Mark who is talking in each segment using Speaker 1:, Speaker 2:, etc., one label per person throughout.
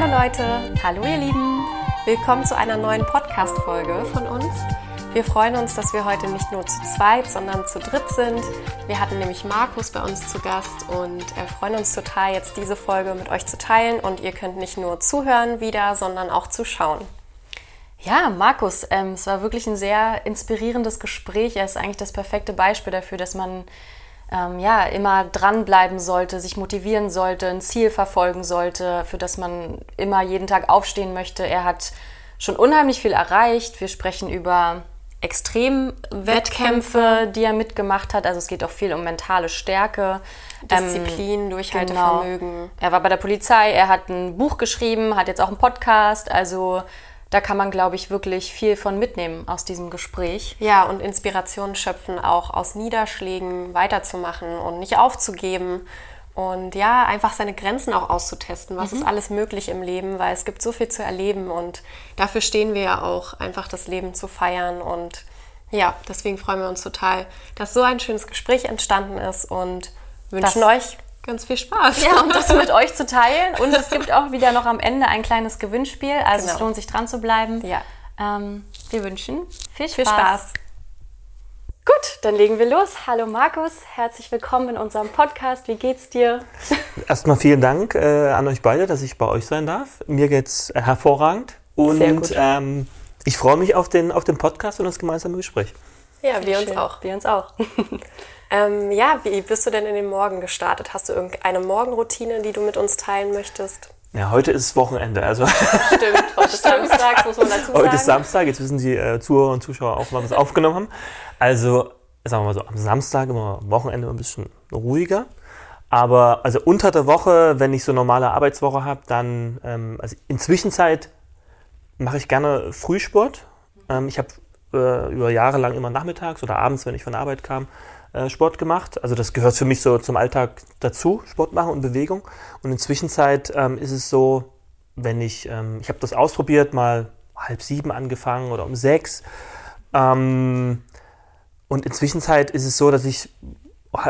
Speaker 1: Hallo Leute,
Speaker 2: Hallo ihr Lieben.
Speaker 1: willkommen zu einer neuen Podcast-Folge von uns. Wir freuen uns, dass wir heute nicht nur zu zweit, sondern zu dritt sind. Wir hatten nämlich Markus bei uns zu Gast und freuen uns total, jetzt diese Folge mit euch zu teilen. Und ihr könnt nicht nur zuhören wieder, sondern auch zuschauen.
Speaker 2: Ja, Markus, ähm, es war wirklich ein sehr inspirierendes Gespräch. Er ist eigentlich das perfekte Beispiel dafür, dass man ähm, ja immer dranbleiben sollte, sich motivieren sollte, ein Ziel verfolgen sollte, für das man immer jeden Tag aufstehen möchte. Er hat schon unheimlich viel erreicht. Wir sprechen über Extremwettkämpfe, die er mitgemacht hat. Also es geht auch viel um mentale Stärke.
Speaker 1: Disziplin,
Speaker 2: Ähm,
Speaker 1: Durchhaltevermögen.
Speaker 2: Er war bei der Polizei, er hat ein Buch geschrieben, hat jetzt auch einen Podcast. Also da kann man, glaube ich, wirklich viel von mitnehmen aus diesem Gespräch.
Speaker 1: Ja, und Inspiration schöpfen, auch aus Niederschlägen weiterzumachen und nicht aufzugeben. Und ja, einfach seine Grenzen auch auszutesten. Was ist alles möglich im Leben, weil es gibt so viel zu erleben und dafür stehen wir ja auch, einfach das Leben zu feiern. Und ja, deswegen freuen wir uns total, dass so ein schönes Gespräch entstanden ist und wünschen
Speaker 2: Das-
Speaker 1: euch ganz viel Spaß.
Speaker 2: Ja, und das mit euch zu teilen. Und es gibt auch wieder noch am Ende ein kleines Gewinnspiel. Also es
Speaker 1: Genau.
Speaker 2: lohnt sich dran zu bleiben.
Speaker 1: Ja.
Speaker 2: Ähm, wir wünschen viel Spaß.
Speaker 1: Viel Spaß.
Speaker 2: Gut, dann legen wir los. Hallo Markus, herzlich willkommen in unserem Podcast. Wie geht's dir?
Speaker 3: Erstmal vielen Dank äh, an euch beide, dass ich bei euch sein darf. Mir geht's äh, hervorragend und
Speaker 2: Sehr gut.
Speaker 3: ähm, ich freue mich auf den, auf den Podcast und das gemeinsame Gespräch.
Speaker 1: Ja, wir uns auch.
Speaker 2: Wir uns auch.
Speaker 1: Ähm, ja, wie bist du denn in den Morgen gestartet? Hast du irgendeine Morgenroutine, die du mit uns teilen möchtest?
Speaker 3: Ja, heute ist Wochenende, also
Speaker 2: Stimmt, heute ist Samstag, muss man dazu sagen.
Speaker 3: heute ist Samstag, jetzt wissen die äh, Zuhörer und Zuschauer auch, wann wir es aufgenommen haben. Also, sagen wir mal so, am Samstag immer Wochenende ein bisschen ruhiger. Aber also unter der Woche, wenn ich so normale Arbeitswoche habe, dann, ähm, also in Zwischenzeit mache ich gerne Frühsport. Ähm, ich habe äh, über Jahre lang immer nachmittags oder abends, wenn ich von der Arbeit kam, äh, Sport gemacht. Also das gehört für mich so zum Alltag dazu, Sport machen und Bewegung. Und in Zwischenzeit ähm, ist es so, wenn ich, ähm, ich habe das ausprobiert, mal halb sieben angefangen oder um sechs. Ähm, und in Zwischenzeit ist es so, dass ich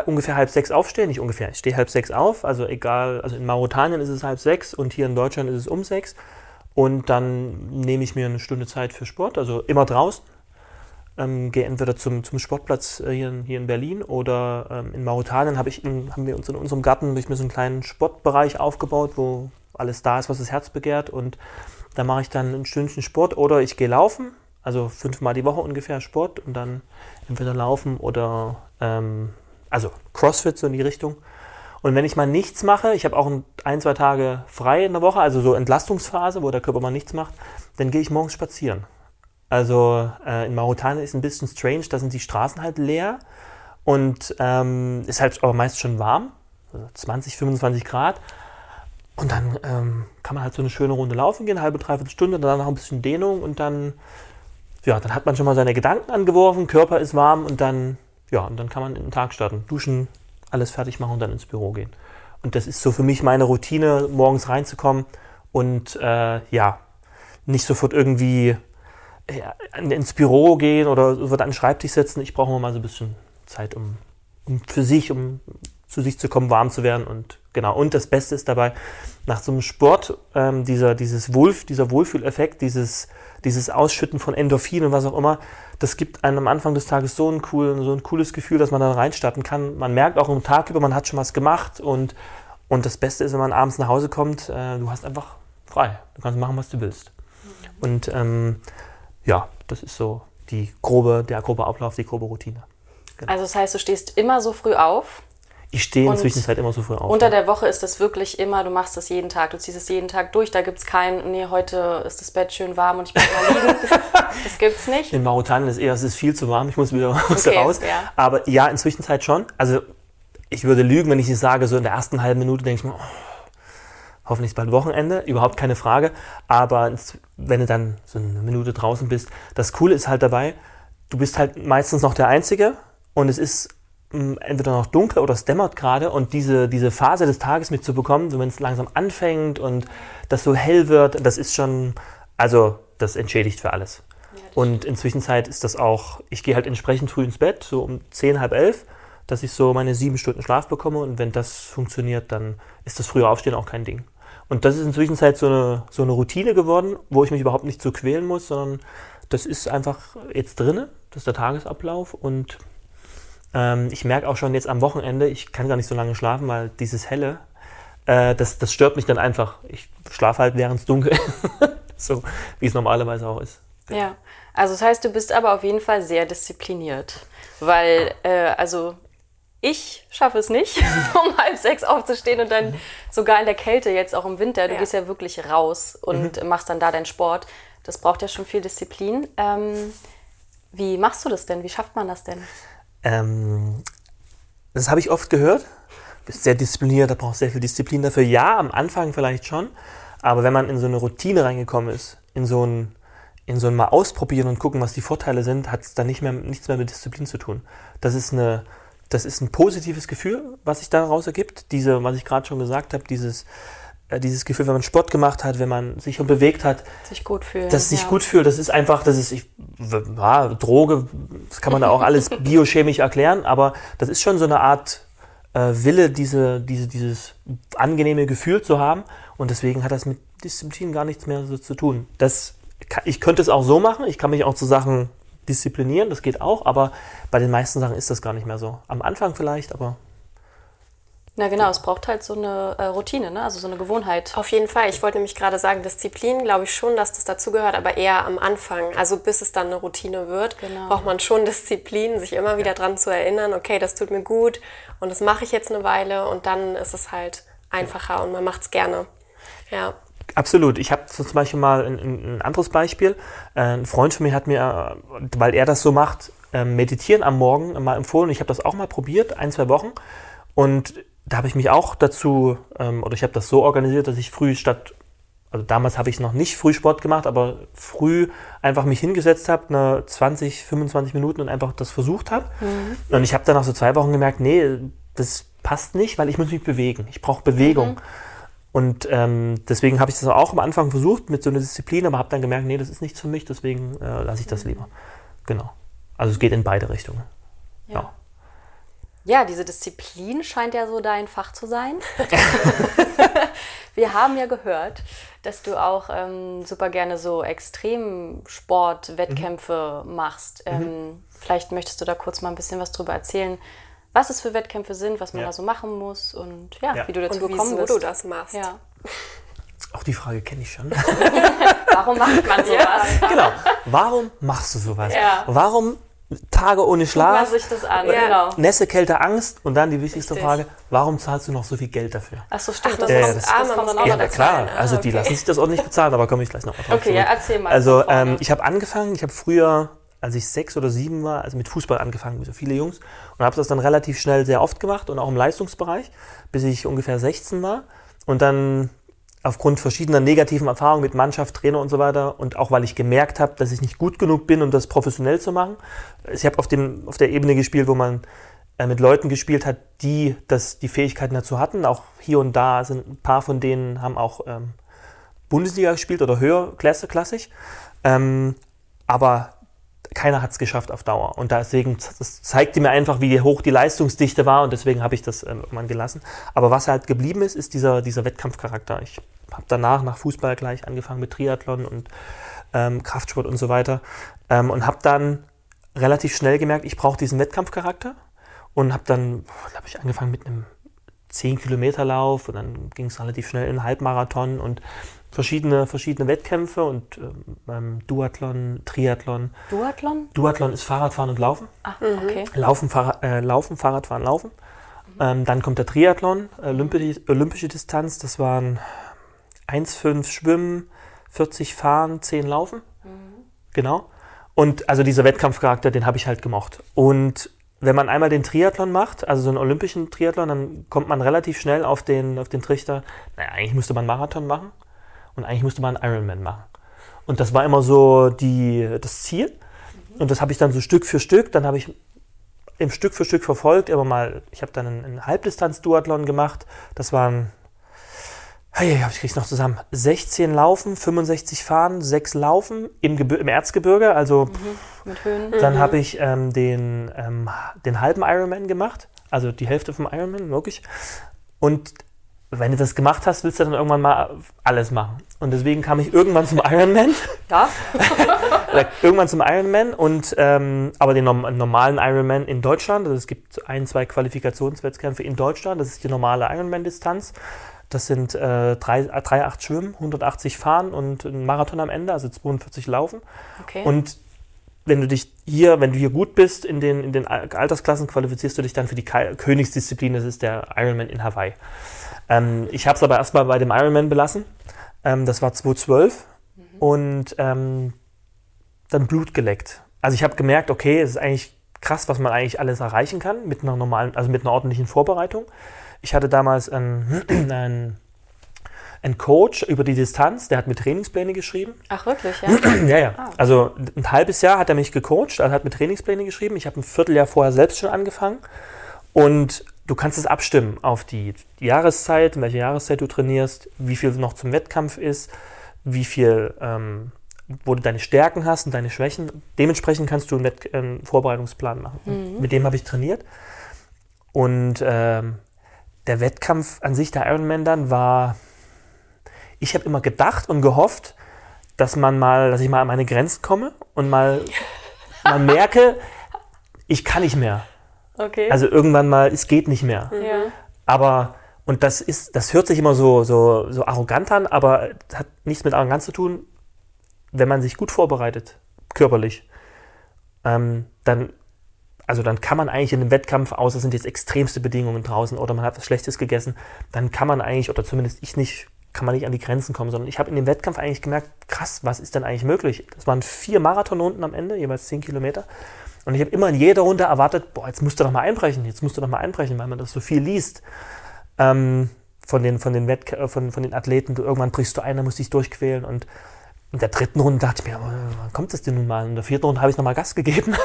Speaker 3: ungefähr halb sechs aufstehe, nicht ungefähr, ich stehe halb sechs auf, also egal, also in Mauretanien ist es halb sechs und hier in Deutschland ist es um sechs. Und dann nehme ich mir eine Stunde Zeit für Sport, also immer draußen. Ähm, gehe entweder zum, zum Sportplatz äh, hier, in, hier in Berlin oder ähm, in Mauretanien habe ich in, haben wir uns in unserem Garten durch so einen kleinen Sportbereich aufgebaut, wo alles da ist, was das Herz begehrt. Und da mache ich dann ein Stündchen Sport oder ich gehe laufen, also fünfmal die Woche ungefähr Sport und dann entweder laufen oder ähm, also Crossfit so in die Richtung. Und wenn ich mal nichts mache, ich habe auch ein, zwei Tage frei in der Woche, also so Entlastungsphase, wo der Körper mal nichts macht, dann gehe ich morgens spazieren. Also äh, in Mauretanien ist ein bisschen strange, da sind die Straßen halt leer und ähm, ist halt aber meist schon warm, also 20, 25 Grad. Und dann ähm, kann man halt so eine schöne Runde laufen gehen, halbe, dreiviertel Stunde, dann noch ein bisschen Dehnung und dann, ja, dann hat man schon mal seine Gedanken angeworfen, Körper ist warm und dann, ja, und dann kann man in den Tag starten. Duschen, alles fertig machen und dann ins Büro gehen. Und das ist so für mich meine Routine, morgens reinzukommen und äh, ja, nicht sofort irgendwie ins Büro gehen oder wird an den Schreibtisch setzen. Ich brauche mal so ein bisschen Zeit, um, um für sich, um zu sich zu kommen, warm zu werden. Und genau, und das Beste ist dabei, nach so einem Sport, ähm, dieser, dieses Wohlf, dieser Wohlfühleffekt, dieses, dieses Ausschütten von Endorphin und was auch immer, das gibt einem am Anfang des Tages so ein, cool, so ein cooles Gefühl, dass man dann reinstarten kann. Man merkt auch am Tag über, man hat schon was gemacht und, und das Beste ist, wenn man abends nach Hause kommt, äh, du hast einfach frei. Du kannst machen, was du willst. Und ähm, ja, das ist so die grobe, der grobe Ablauf, die grobe Routine.
Speaker 2: Also das heißt, du stehst immer so früh auf.
Speaker 3: Ich stehe in
Speaker 2: Und
Speaker 3: der Zwischenzeit immer so früh auf.
Speaker 2: Unter
Speaker 3: ja.
Speaker 2: der Woche ist das wirklich immer, du machst das jeden Tag, du ziehst es jeden Tag durch. Da gibt es kein, nee, heute ist das Bett schön warm und ich bleib mal liegen. das gibt's nicht.
Speaker 3: in Mauretanien ist eher, es ist viel zu warm, ich muss wieder raus.
Speaker 2: Okay,
Speaker 3: raus.
Speaker 2: ja.
Speaker 3: Aber ja, in der Zwischenzeit schon. Also ich würde lügen, wenn ich nicht sage, so in der ersten halben Minute denke ich mir, oh, hoffentlich ist bald Wochenende, überhaupt keine Frage. Aber wenn du dann so eine Minute draußen bist, das Coole ist halt dabei, du bist halt meistens noch der Einzige und es ist mh, entweder noch dunkel oder es dämmert gerade und diese, diese Phase des Tages mitzubekommen, so wenn es langsam anfängt und das so hell wird, das ist schon, also das entschädigt für alles. Und in Zwischenzeit ist das auch, ich gehe halt entsprechend früh ins Bett, so um 10, halb elf, dass ich so meine sieben Stunden Schlaf bekomme und wenn das funktioniert, dann ist das frühe Aufstehen auch kein Ding. Und das ist inzwischen so eine, so eine Routine geworden, wo ich mich überhaupt nicht so quälen muss, sondern das ist einfach jetzt drinne, das ist der Tagesablauf. Und ähm, ich merke auch schon jetzt am Wochenende, ich kann gar nicht so lange schlafen, weil dieses Helle, äh, das, das stört mich dann einfach. Ich schlafe halt, während es dunkel ist, so wie es normalerweise auch ist.
Speaker 2: Ja, also das heißt, du bist aber auf jeden Fall sehr diszipliniert, weil, äh, also ich schaffe es nicht, um halb sechs aufzustehen und dann sogar in der Kälte, jetzt auch im Winter, du ja. gehst ja wirklich raus und mhm. machst dann da deinen Sport. Das braucht ja schon viel Disziplin. Ähm, wie machst du das denn? Wie schafft man das denn?
Speaker 3: Ähm, das habe ich oft gehört. Du bist sehr diszipliniert, da brauchst sehr viel Disziplin dafür. Ja, am Anfang vielleicht schon, aber wenn man in so eine Routine reingekommen ist, in so ein, in so ein Mal ausprobieren und gucken, was die Vorteile sind, hat es dann nicht mehr, nichts mehr mit Disziplin zu tun. Das ist eine, das ist ein positives Gefühl, was sich daraus ergibt. Diese, was ich gerade schon gesagt habe, dieses, äh, dieses Gefühl, wenn man Sport gemacht hat, wenn man sich bewegt hat,
Speaker 2: sich gut fühlt.
Speaker 3: Dass sich ja. gut fühlt, das ist einfach, das ist, ich, ja, Droge, das kann man da auch alles biochemisch erklären, aber das ist schon so eine Art äh, Wille, diese, diese, dieses angenehme Gefühl zu haben. Und deswegen hat das mit Disziplin gar nichts mehr so zu tun. Das, ich könnte es auch so machen, ich kann mich auch zu Sachen disziplinieren, das geht auch, aber bei den meisten Sachen ist das gar nicht mehr so. Am Anfang vielleicht, aber.
Speaker 2: Na genau, es braucht halt so eine äh, Routine, ne? also so eine Gewohnheit.
Speaker 1: Auf jeden Fall. Ich wollte nämlich gerade sagen, Disziplin, glaube ich schon, dass das dazugehört, aber eher am Anfang. Also bis es dann eine Routine wird, genau. braucht man schon Disziplin, sich immer wieder dran zu erinnern, okay, das tut mir gut und das mache ich jetzt eine Weile und dann ist es halt einfacher und man macht es gerne. Ja.
Speaker 3: Absolut. Ich habe zum Beispiel mal ein, ein, anderes Beispiel. Äh, ein Freund von mir hat mir, weil er das so macht, ähm, meditieren am Morgen mal empfohlen. Ich habe das auch mal probiert, ein, zwei Wochen. Und da habe ich mich auch dazu, ähm, oder ich habe das so organisiert, dass ich früh statt, also damals habe ich noch nicht Frühsport gemacht, aber früh einfach mich hingesetzt habe, eine 20, 25 Minuten und einfach das versucht habe. Mhm. Und ich habe dann nach so zwei Wochen gemerkt, nee, das passt nicht, weil ich muss mich bewegen. Ich brauche Bewegung. Mhm. Und ähm, deswegen habe ich das auch am Anfang versucht mit so einer Disziplin, aber habe dann gemerkt, nee, das ist nichts für mich, deswegen äh, lasse ich das lieber. Genau. Also es geht in beide Richtungen.
Speaker 2: Ja. ja. Ja, diese Disziplin scheint ja so dein Fach zu sein. Wir haben ja gehört, dass du auch ähm, super gerne so Extremsport-Wettkämpfe mhm. machst. Ähm, mhm. Vielleicht möchtest du da kurz mal ein bisschen was drüber erzählen, was es für Wettkämpfe sind, was man ja. da so machen muss und ja, ja. wie du dazu und gekommen
Speaker 1: wieso bist. du das machst.
Speaker 2: Ja.
Speaker 3: Auch die Frage kenne ich schon.
Speaker 2: Warum macht man sowas?
Speaker 3: genau. Warum machst du sowas? Warum Tage ohne Schlaf,
Speaker 2: Guck sich das an, ja. genau.
Speaker 3: Nässe, Kälte, Angst und dann die wichtigste Richtig. Frage, warum zahlst du noch so viel Geld dafür?
Speaker 2: Ach so, stimmt.
Speaker 3: Ach, das, äh, das, das, das kommt dann auch ja, noch klar, ah, also die lassen sich das auch nicht bezahlen, aber komme ich gleich noch
Speaker 2: mal drauf Okay, zurück. ja, erzähl mal.
Speaker 3: Also ähm, ich habe angefangen, ich habe früher, als ich sechs oder sieben war, also mit Fußball angefangen, wie so viele Jungs und habe das dann relativ schnell sehr oft gemacht und auch im Leistungsbereich, bis ich ungefähr 16 war und dann aufgrund verschiedener negativen Erfahrungen mit Mannschaft, Trainer und so weiter und auch weil ich gemerkt habe, dass ich nicht gut genug bin, um das professionell zu machen. Ich habe auf, auf der Ebene gespielt, wo man äh, mit Leuten gespielt hat, die das, die Fähigkeiten dazu hatten. Auch hier und da sind ein paar von denen haben auch ähm, Bundesliga gespielt oder höher, Klasse, klassisch. Ähm, aber keiner hat es geschafft auf Dauer. Und deswegen, das zeigte mir einfach, wie hoch die Leistungsdichte war und deswegen habe ich das ähm, irgendwann gelassen. Aber was halt geblieben ist, ist dieser, dieser Wettkampfcharakter. Ich habe danach nach Fußball gleich angefangen mit Triathlon und ähm, Kraftsport und so weiter ähm, und habe dann relativ schnell gemerkt, ich brauche diesen Wettkampfcharakter und habe dann, glaube ich, angefangen mit einem 10 Kilometer Lauf und dann ging es relativ schnell in einen Halbmarathon und verschiedene, verschiedene Wettkämpfe und ähm, Duathlon, Triathlon.
Speaker 2: Duathlon?
Speaker 3: Duathlon ist Fahrradfahren und Laufen.
Speaker 2: Ah, mhm. okay.
Speaker 3: Laufen, Fahrrad, äh, Laufen Fahrradfahren, Laufen. Mhm. Ähm, dann kommt der Triathlon, Olympische, olympische Distanz, das waren 1,5 Schwimmen, 40 Fahren, 10 Laufen. Mhm. Genau. Und also dieser Wettkampfcharakter, den habe ich halt gemocht. Und wenn man einmal den Triathlon macht, also so einen olympischen Triathlon, dann kommt man relativ schnell auf den, auf den Trichter, naja, eigentlich müsste man Marathon machen. Und eigentlich müsste man einen Ironman machen. Und das war immer so die, das Ziel. Und das habe ich dann so Stück für Stück, dann habe ich im Stück für Stück verfolgt, immer mal, ich habe dann einen, einen Halbdistanz-Duathlon gemacht. Das waren, hey, ich krieg's noch zusammen, 16 Laufen, 65 Fahren, 6 Laufen im, im Erzgebirge, also mhm,
Speaker 2: mit Höhen.
Speaker 3: Dann mhm. habe ich ähm, den, ähm, den halben Ironman gemacht, also die Hälfte vom Ironman, wirklich. Und wenn du das gemacht hast, willst du dann irgendwann mal alles machen. Und deswegen kam ich irgendwann zum Ironman.
Speaker 2: Ja.
Speaker 3: irgendwann zum Ironman und ähm, aber den normalen Ironman in Deutschland. Also es gibt ein, zwei Qualifikationswettkämpfe in Deutschland. Das ist die normale Ironman-Distanz. Das sind äh, 3,8 Schwimmen, 180 Fahren und ein Marathon am Ende, also 42 Laufen.
Speaker 2: Okay.
Speaker 3: Und wenn du dich hier, wenn du hier gut bist in den, in den Altersklassen, qualifizierst du dich dann für die Königsdisziplin, das ist der Ironman in Hawaii. Ähm, ich habe es aber erstmal bei dem Ironman belassen. Ähm, das war 2012 mhm. und ähm, dann Blut geleckt. Also ich habe gemerkt, okay, es ist eigentlich krass, was man eigentlich alles erreichen kann mit einer normalen, also mit einer ordentlichen Vorbereitung. Ich hatte damals einen, einen, einen Coach über die Distanz, der hat mir Trainingspläne geschrieben.
Speaker 2: Ach wirklich, ja?
Speaker 3: ja, ja. Ah. Also ein halbes Jahr hat er mich gecoacht, also hat mir Trainingspläne geschrieben. Ich habe ein Vierteljahr vorher selbst schon angefangen und du kannst es abstimmen auf die Jahreszeit, in welcher Jahreszeit du trainierst, wie viel noch zum Wettkampf ist, wie viel, ähm, wo du deine Stärken hast und deine Schwächen. Dementsprechend kannst du einen, Wett einen Vorbereitungsplan machen. Mhm. Mit dem habe ich trainiert. Und ähm, der Wettkampf an sich, der Ironman dann, war, ich habe immer gedacht und gehofft, dass man mal, dass ich mal an meine Grenzen komme und mal, mal merke, ich kann nicht mehr.
Speaker 2: Okay.
Speaker 3: Also irgendwann mal, es geht nicht mehr.
Speaker 2: Ja.
Speaker 3: Aber, und das ist, das hört sich immer so, so, so arrogant an, aber hat nichts mit Arroganz zu tun. Wenn man sich gut vorbereitet, körperlich, ähm, dann, also dann kann man eigentlich in einem Wettkampf, außer es sind jetzt extremste Bedingungen draußen oder man hat was Schlechtes gegessen, dann kann man eigentlich, oder zumindest ich nicht, kann man nicht an die Grenzen kommen, sondern ich habe in dem Wettkampf eigentlich gemerkt, krass, was ist denn eigentlich möglich? Das waren vier Marathonrunden am Ende, jeweils zehn Kilometer. Und ich habe immer in jeder Runde erwartet, boah, jetzt musst du doch mal einbrechen, jetzt musst du doch mal einbrechen, weil man das so viel liest. Ähm, von den, von, den Wett äh, von, von den Athleten, du, irgendwann brichst du ein, dann musst du dich durchquälen. Und in der dritten Runde dachte ich mir, wann kommt das denn nun mal? In der vierten Runde habe ich nochmal Gas gegeben.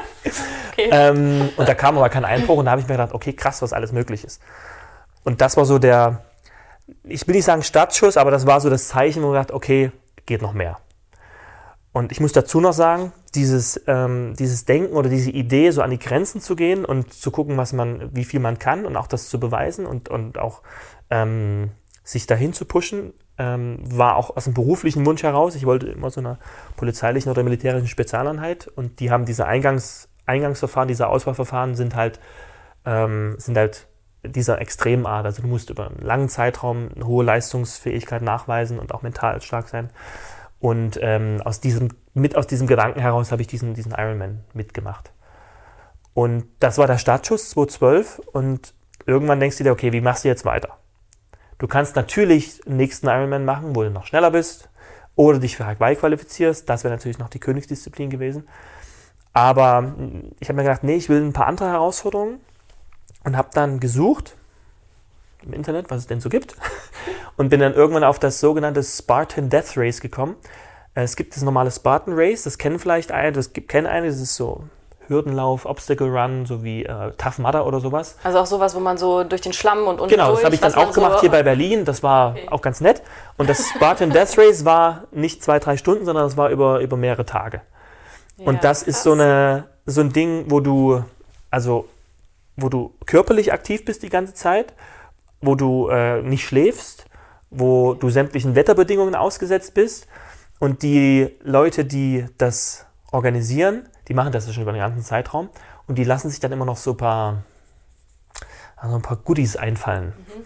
Speaker 3: okay. ähm, und da kam aber kein Einbruch und da habe ich mir gedacht, okay, krass, was alles möglich ist. Und das war so der, ich will nicht sagen Startschuss, aber das war so das Zeichen, wo ich dachte, okay, geht noch mehr. Und ich muss dazu noch sagen, dieses, ähm, dieses Denken oder diese Idee, so an die Grenzen zu gehen und zu gucken, was man, wie viel man kann und auch das zu beweisen und, und auch ähm, sich dahin zu pushen, ähm, war auch aus einem beruflichen Wunsch heraus. Ich wollte immer so einer polizeilichen oder militärischen Spezialeinheit und die haben diese Eingangs, Eingangsverfahren, diese Auswahlverfahren sind halt, ähm, sind halt dieser extremen Art. Also du musst über einen langen Zeitraum eine hohe Leistungsfähigkeit nachweisen und auch mental stark sein. Und ähm, aus diesem, mit aus diesem Gedanken heraus habe ich diesen, diesen Ironman mitgemacht. Und das war der Startschuss 2012 und irgendwann denkst du dir, okay, wie machst du jetzt weiter? Du kannst natürlich den nächsten Ironman machen, wo du noch schneller bist oder dich für Hawaii qualifizierst. Das wäre natürlich noch die Königsdisziplin gewesen. Aber ich habe mir gedacht, nee, ich will ein paar andere Herausforderungen und habe dann gesucht im Internet, was es denn so gibt. Und bin dann irgendwann auf das sogenannte Spartan Death Race gekommen. Äh, es gibt das normale Spartan Race, das kennen vielleicht einige, das gibt, kennen einige, das ist so Hürdenlauf, Obstacle Run, so wie äh, Tough Mudder oder sowas.
Speaker 2: Also auch sowas, wo man so durch den Schlamm und unten
Speaker 3: Genau,
Speaker 2: durch,
Speaker 3: das habe ich dann auch gemacht so hier bei Berlin. Das war okay. auch ganz nett. Und das Spartan Death Race war nicht zwei, drei Stunden, sondern das war über, über mehrere Tage. Ja, und das krass. ist so, eine, so ein Ding, wo du, also, wo du körperlich aktiv bist die ganze Zeit wo du äh, nicht schläfst, wo du sämtlichen Wetterbedingungen ausgesetzt bist. Und die Leute, die das organisieren, die machen das schon über den ganzen Zeitraum und die lassen sich dann immer noch so ein paar, also ein paar Goodies einfallen. Mhm.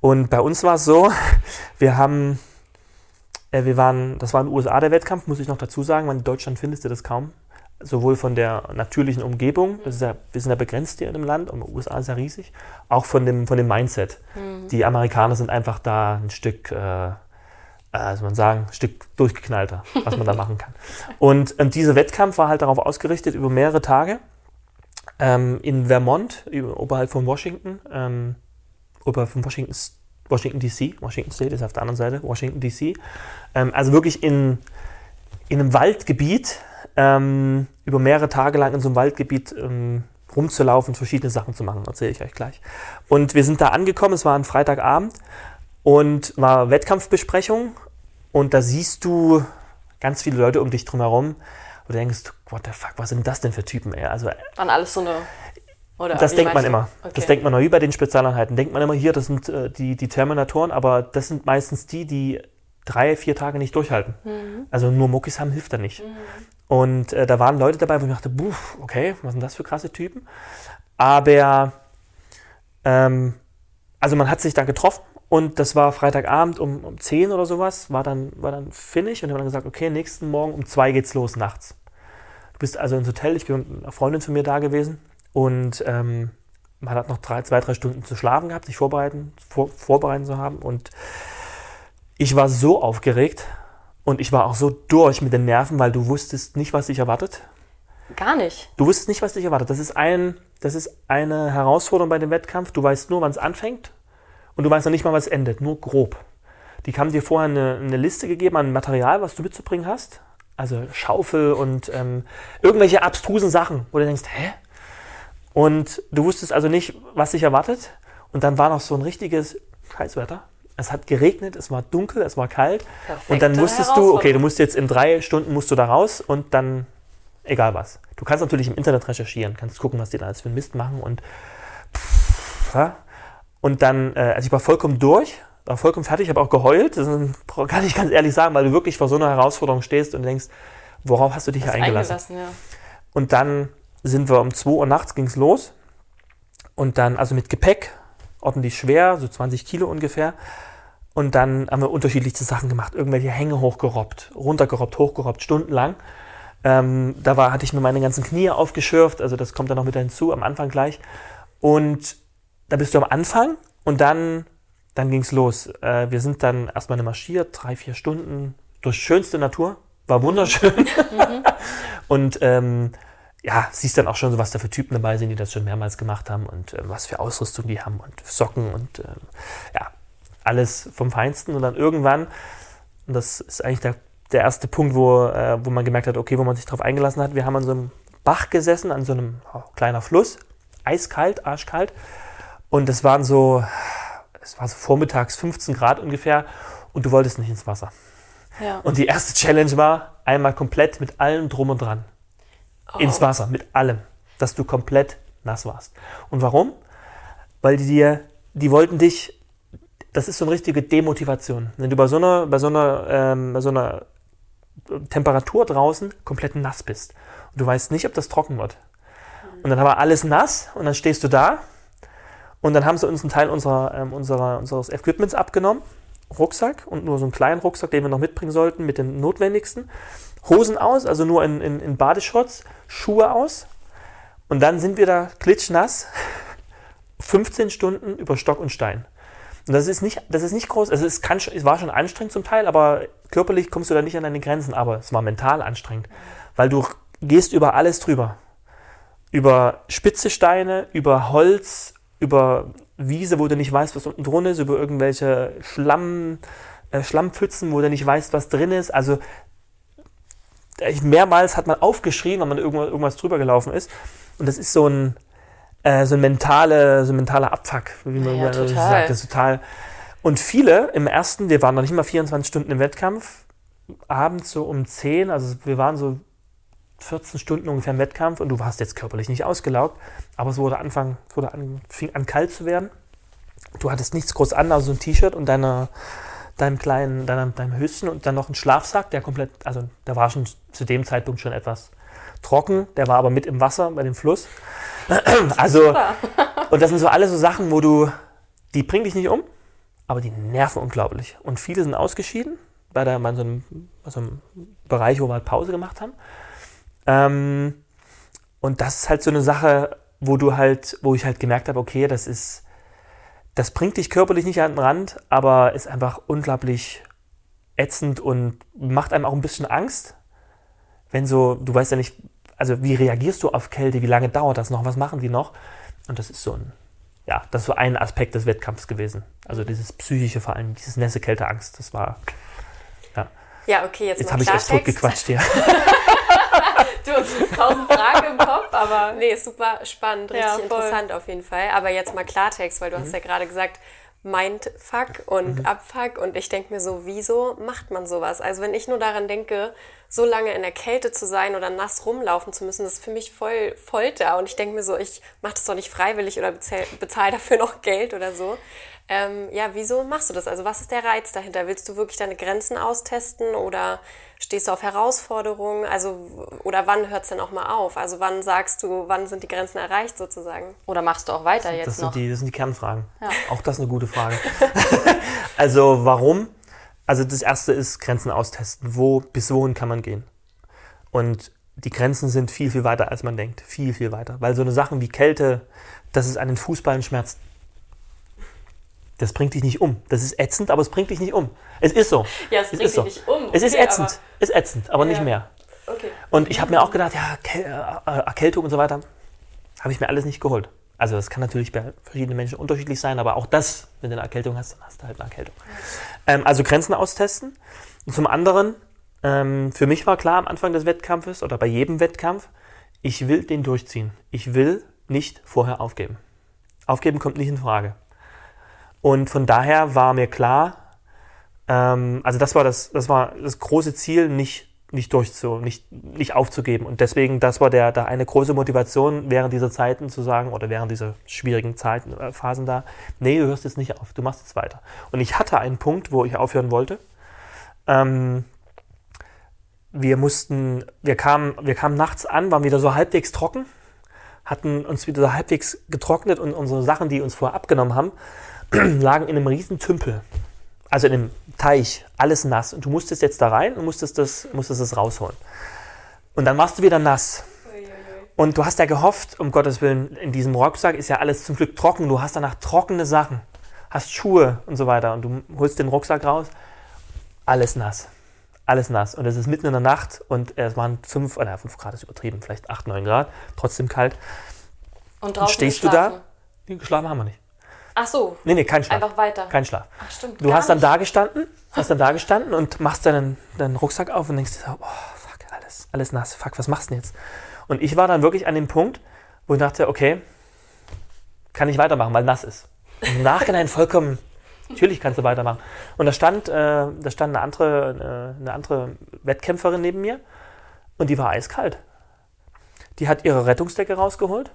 Speaker 3: Und bei uns war es so, wir haben, äh, wir waren, das war in den USA der Wettkampf, muss ich noch dazu sagen, weil in Deutschland findest du das kaum sowohl von der natürlichen Umgebung, das ist ja, wir sind ja begrenzt hier in dem Land und die USA ist ja riesig, auch von dem, von dem Mindset. Mhm. Die Amerikaner sind einfach da ein Stück, äh, also man sagen, ein Stück durchgeknallter, was man da machen kann. Und, und dieser Wettkampf war halt darauf ausgerichtet über mehrere Tage ähm, in Vermont, über, oberhalb von Washington, ähm, oberhalb von Washington, Washington DC, Washington State ist auf der anderen Seite, Washington DC. Ähm, also wirklich in, in einem Waldgebiet, ähm, über mehrere Tage lang in so einem Waldgebiet ähm, rumzulaufen, verschiedene Sachen zu machen. Erzähle ich euch gleich. Und wir sind da angekommen, es war ein Freitagabend und war Wettkampfbesprechung. Und da siehst du ganz viele Leute um dich drumherum, wo du denkst, what the fuck, was sind das denn für Typen, ey? Also,
Speaker 2: Waren alles so eine Oder
Speaker 3: das denkt man
Speaker 2: du?
Speaker 3: immer.
Speaker 2: Okay.
Speaker 3: Das denkt man wie bei den Spezialeinheiten. Denkt man immer hier, das sind äh, die, die Terminatoren, aber das sind meistens die, die drei, vier Tage nicht durchhalten.
Speaker 2: Mhm.
Speaker 3: Also nur Muckis haben hilft da nicht. Und äh, da waren Leute dabei, wo ich dachte, buh, okay, was sind das für krasse Typen? Aber ähm, also man hat sich da getroffen und das war Freitagabend um, um 10 oder sowas, war dann, war dann finnig und dann haben wir gesagt, okay, nächsten Morgen um 2 geht's los nachts. Du bist also ins Hotel, ich bin mit einer Freundin von mir da gewesen und ähm, man hat noch drei, zwei, drei Stunden zu schlafen gehabt, sich vorbereiten, vor, vorbereiten zu haben und ich war so aufgeregt und ich war auch so durch mit den Nerven, weil du wusstest nicht, was dich erwartet.
Speaker 2: Gar nicht.
Speaker 3: Du wusstest nicht, was dich erwartet. Das ist, ein, das ist eine Herausforderung bei dem Wettkampf. Du weißt nur, wann es anfängt und du weißt noch nicht mal, was endet. Nur grob. Die haben dir vorher eine, eine Liste gegeben an Material, was du mitzubringen hast. Also Schaufel und ähm, irgendwelche abstrusen Sachen, wo du denkst, hä? Und du wusstest also nicht, was dich erwartet. Und dann war noch so ein richtiges Scheißwetter. Es hat geregnet, es war dunkel, es war kalt. und dann
Speaker 2: Perfekte
Speaker 3: wusstest du, okay, du musst jetzt in drei Stunden musst du da raus und dann egal was. Du kannst natürlich im Internet recherchieren, kannst gucken, was die da alles für einen Mist machen und pff, ja. und dann, äh, also ich war vollkommen durch, war vollkommen fertig, habe auch geheult, das kann ich ganz ehrlich sagen, weil du wirklich vor so einer Herausforderung stehst und denkst, worauf hast du dich hier eingelassen?
Speaker 2: eingelassen, ja.
Speaker 3: Und dann sind wir um 2 Uhr nachts ging's los. Und dann, also mit Gepäck, ordentlich schwer, so 20 Kilo ungefähr. Und dann haben wir unterschiedlichste Sachen gemacht. Irgendwelche Hänge hochgerobbt, runtergerobbt, hochgerobbt, stundenlang. Ähm, da war, hatte ich mir meine ganzen Knie aufgeschürft, also das kommt dann noch mit hinzu, am Anfang gleich. Und da bist du am Anfang und dann, dann ging's los. Äh, wir sind dann erstmal marschiert, drei, vier Stunden durch schönste Natur. War wunderschön. und ähm, ja, siehst dann auch schon so, was da für Typen dabei sind, die das schon mehrmals gemacht haben und äh, was für Ausrüstung die haben und Socken und äh, ja, alles vom Feinsten. Und dann irgendwann, und das ist eigentlich der, der erste Punkt, wo, äh, wo man gemerkt hat, okay, wo man sich drauf eingelassen hat, wir haben an so einem Bach gesessen, an so einem oh, kleiner Fluss, eiskalt, arschkalt. Und es waren so, es war so vormittags 15 Grad ungefähr und du wolltest nicht ins Wasser.
Speaker 2: Ja.
Speaker 3: Und die erste Challenge war, einmal komplett mit allem drum und dran. Ins Wasser, mit allem. Dass du komplett nass warst. Und warum? Weil die dir, die wollten dich, das ist so eine richtige Demotivation. Wenn du bei so einer, bei so einer, ähm, bei so einer Temperatur draußen komplett nass bist. Und du weißt nicht, ob das trocken wird. Und dann war alles nass und dann stehst du da und dann haben sie uns einen Teil unserer, ähm, unserer, unseres Equipments abgenommen. Rucksack und nur so einen kleinen Rucksack, den wir noch mitbringen sollten, mit den notwendigsten. Hosen aus, also nur in, in, in Badeshorts, Schuhe aus. Und dann sind wir da klitschnass, 15 Stunden über Stock und Stein. Und das ist nicht, das ist nicht groß, also es, kann, es war schon anstrengend zum Teil, aber körperlich kommst du da nicht an deine Grenzen, aber es war mental anstrengend, weil du gehst über alles drüber. Über spitze Steine, über Holz, über Wiese, wo du nicht weißt, was unten drin ist, über irgendwelche Schlamm, äh, Schlammpfützen, wo du nicht weißt, was drin ist. Also mehrmals hat man aufgeschrien, wenn man irgendwas drüber gelaufen ist. Und das ist so ein, äh, so ein, mentale, so ein mentaler Abfuck, wie man
Speaker 2: Ja,
Speaker 3: so sagt. Das ist total. Und viele im ersten, wir waren noch nicht mal 24 Stunden im Wettkampf, abends so um 10, also wir waren so 14 Stunden ungefähr im Wettkampf und du warst jetzt körperlich nicht ausgelaugt, aber es wurde Anfang, es wurde an, fing an kalt zu werden. Du hattest nichts groß an, also ein T-Shirt und deine, deinem kleinen, deinem, deinem Höschen und dann noch ein Schlafsack, der komplett, also der war schon zu dem Zeitpunkt schon etwas trocken, der war aber mit im Wasser bei dem Fluss. Also, und das sind so alle so Sachen, wo du, die bringen dich nicht um, aber die nerven unglaublich. Und viele sind ausgeschieden bei, der, bei so, einem, bei so einem Bereich, wo wir halt Pause gemacht haben. Ähm, und das ist halt so eine Sache, wo du halt, wo ich halt gemerkt habe, okay, das ist, das bringt dich körperlich nicht an den Rand, aber ist einfach unglaublich ätzend und macht einem auch ein bisschen Angst, wenn so, du weißt ja nicht, also wie reagierst du auf Kälte, wie lange dauert das noch, was machen die noch? Und das ist so ein, ja, das ist so ein Aspekt des Wettkampfs gewesen. Also dieses psychische vor allem, dieses Nässe, Kälte, Angst, das war,
Speaker 1: Ja, okay, jetzt,
Speaker 3: jetzt habe ich echt tot gequatscht hier.
Speaker 2: Du hast tausend Fragen im Kopf, aber
Speaker 1: Nee, ist super spannend,
Speaker 2: Ja,
Speaker 1: richtig
Speaker 2: voll.
Speaker 1: interessant auf jeden Fall. Aber jetzt mal Klartext, weil du
Speaker 3: Mhm.
Speaker 1: hast ja gerade gesagt, Mindfuck und Abfuck und ich denke mir so, wieso macht man sowas? Also wenn ich nur daran denke, so lange in der Kälte zu sein oder nass rumlaufen zu müssen, das ist für mich voll Folter. Und ich denke mir so, ich mache das doch nicht freiwillig oder bezahle bezahl dafür noch Geld oder so. Ähm, ja, wieso machst du das? Also was ist der Reiz dahinter? Willst du wirklich deine Grenzen austesten oder stehst du auf Herausforderungen? Also oder wann hört es denn auch mal auf? Also wann sagst du, wann sind die Grenzen erreicht sozusagen?
Speaker 2: Oder machst du auch weiter jetzt
Speaker 3: das sind
Speaker 2: noch?
Speaker 3: Die, das sind die Kernfragen. Ja. Auch das ist eine gute Frage. also warum? Also das erste ist Grenzen austesten. Wo bis wohin kann man gehen? Und die Grenzen sind viel, viel weiter, als man denkt. Viel, viel weiter. Weil so eine Sachen wie Kälte, dass es einen Fußballen schmerzt, das bringt dich nicht um. Das ist ätzend, aber es bringt dich nicht um. Es ist so.
Speaker 2: Ja, es, es bringt dich so. nicht um.
Speaker 3: Okay, es ist ätzend. Es ist ätzend, aber ja. nicht mehr. Okay. Und ich habe mir auch gedacht, ja, äh, Erkältung und so weiter, habe ich mir alles nicht geholt. Also das kann natürlich bei verschiedenen Menschen unterschiedlich sein, aber auch das, wenn du eine Erkältung hast, dann hast du halt eine Erkältung. Ähm, also Grenzen austesten. Und zum anderen, ähm, für mich war klar am Anfang des Wettkampfes oder bei jedem Wettkampf, ich will den durchziehen. Ich will nicht vorher aufgeben. Aufgeben kommt nicht in Frage. Und von daher war mir klar, ähm, also das war das, das war das große Ziel, nicht, nicht durchzu, nicht, nicht aufzugeben. Und deswegen, das war der, der eine große Motivation während dieser Zeiten zu sagen, oder während dieser schwierigen Zeiten, äh, Phasen da, nee, du hörst jetzt nicht auf, du machst jetzt weiter. Und ich hatte einen Punkt, wo ich aufhören wollte. Ähm, wir mussten, wir kamen, wir kamen nachts an, waren wieder so halbwegs trocken, hatten uns wieder so halbwegs getrocknet und unsere Sachen, die uns vorher abgenommen haben, lagen in einem riesen Tümpel. Also in einem Teich, alles nass. Und du musstest jetzt da rein und musstest das, musstest das rausholen. Und dann warst du wieder nass. Und du hast ja gehofft, um Gottes Willen, in diesem Rucksack ist ja alles zum Glück trocken. Du hast danach trockene Sachen, hast Schuhe und so weiter. Und du holst den Rucksack raus, alles nass. Alles nass. Und es ist mitten in der Nacht und es waren 5, oder 5 Grad ist übertrieben, vielleicht 8, 9 Grad, trotzdem kalt.
Speaker 2: Und draußen
Speaker 3: und stehst du da? Nee, geschlafen haben wir nicht.
Speaker 2: Ach so.
Speaker 3: Nee, nee, kein Schlaf.
Speaker 2: Einfach weiter.
Speaker 3: Kein Schlaf.
Speaker 2: Ach, stimmt.
Speaker 3: Du hast dann nicht. da gestanden, hast dann da gestanden und machst deinen, deinen Rucksack auf und denkst dir so, oh, fuck, alles, alles nass. Fuck, was machst du denn jetzt? Und ich war dann wirklich an dem Punkt, wo ich dachte, okay, kann ich weitermachen, weil nass ist. Und Im Nachhinein vollkommen, natürlich kannst du weitermachen. Und da stand, äh, da stand eine andere, äh, eine andere Wettkämpferin neben mir und die war eiskalt. Die hat ihre Rettungsdecke rausgeholt,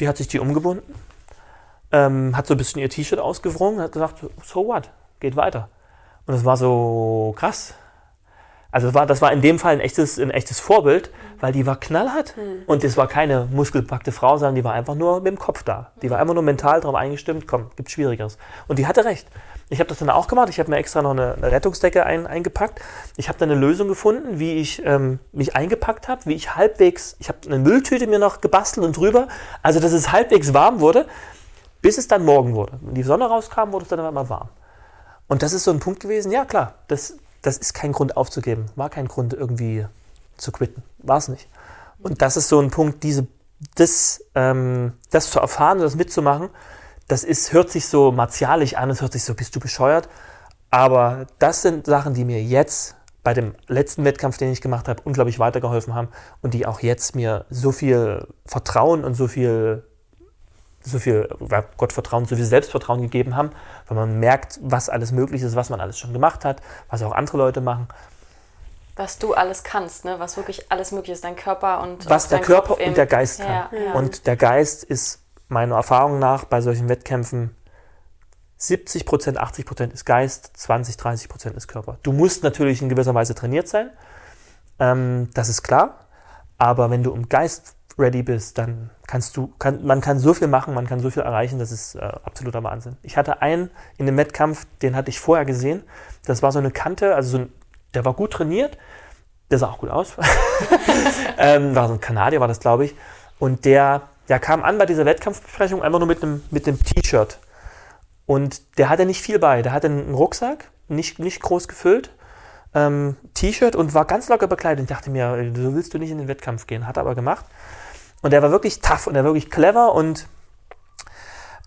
Speaker 3: die hat sich die umgebunden ähm, hat so ein bisschen ihr T-Shirt ausgewrungen und hat gesagt, so what, geht weiter. Und das war so krass. Also das war, das war in dem Fall ein echtes, ein echtes Vorbild, weil die war knallhart. Mhm. Und das war keine muskelpackte Frau, sondern die war einfach nur mit dem Kopf da. Die war einfach nur mental darauf eingestimmt, komm, gibt Schwierigeres. Und die hatte recht. Ich habe das dann auch gemacht. Ich habe mir extra noch eine, eine Rettungsdecke ein, eingepackt. Ich habe dann eine Lösung gefunden, wie ich ähm, mich eingepackt habe, wie ich halbwegs, ich habe eine Mülltüte mir noch gebastelt und drüber, also dass es halbwegs warm wurde. Bis es dann morgen wurde. Wenn die Sonne rauskam, wurde es dann einmal warm. Und das ist so ein Punkt gewesen, ja klar, das, das ist kein Grund aufzugeben. War kein Grund irgendwie zu quitten. War es nicht. Und das ist so ein Punkt, diese, das, ähm, das zu erfahren, das mitzumachen, das ist, hört sich so martialisch an, es hört sich so, bist du bescheuert? Aber das sind Sachen, die mir jetzt bei dem letzten Wettkampf, den ich gemacht habe, unglaublich weitergeholfen haben und die auch jetzt mir so viel Vertrauen und so viel so viel Gottvertrauen, so viel Selbstvertrauen gegeben haben, weil man merkt, was alles möglich ist, was man alles schon gemacht hat, was auch andere Leute machen.
Speaker 2: Was du alles kannst, ne? was wirklich alles möglich ist, dein Körper und
Speaker 3: was der Körper Kopf und der Geist kann. Ja, ja. Und der Geist ist meiner Erfahrung nach bei solchen Wettkämpfen 70 Prozent, 80 Prozent ist Geist, 20, 30 Prozent ist Körper. Du musst natürlich in gewisser Weise trainiert sein, ähm, das ist klar. Aber wenn du im Geist ready bist, dann kannst du, kann, man kann so viel machen, man kann so viel erreichen, das ist äh, absoluter Wahnsinn. Ich hatte einen in dem Wettkampf, den hatte ich vorher gesehen. Das war so eine Kante, also so ein, der war gut trainiert, der sah auch gut aus. ähm, war so ein Kanadier, war das, glaube ich. Und der, der kam an bei dieser Wettkampfbesprechung einfach nur mit einem, mit T-Shirt. Und der hatte nicht viel bei. Der hatte einen Rucksack, nicht, nicht groß gefüllt, ähm, T-Shirt und war ganz locker bekleidet. Ich dachte mir, so willst du nicht in den Wettkampf gehen. Hat er aber gemacht. Und er war wirklich tough und er war wirklich clever und,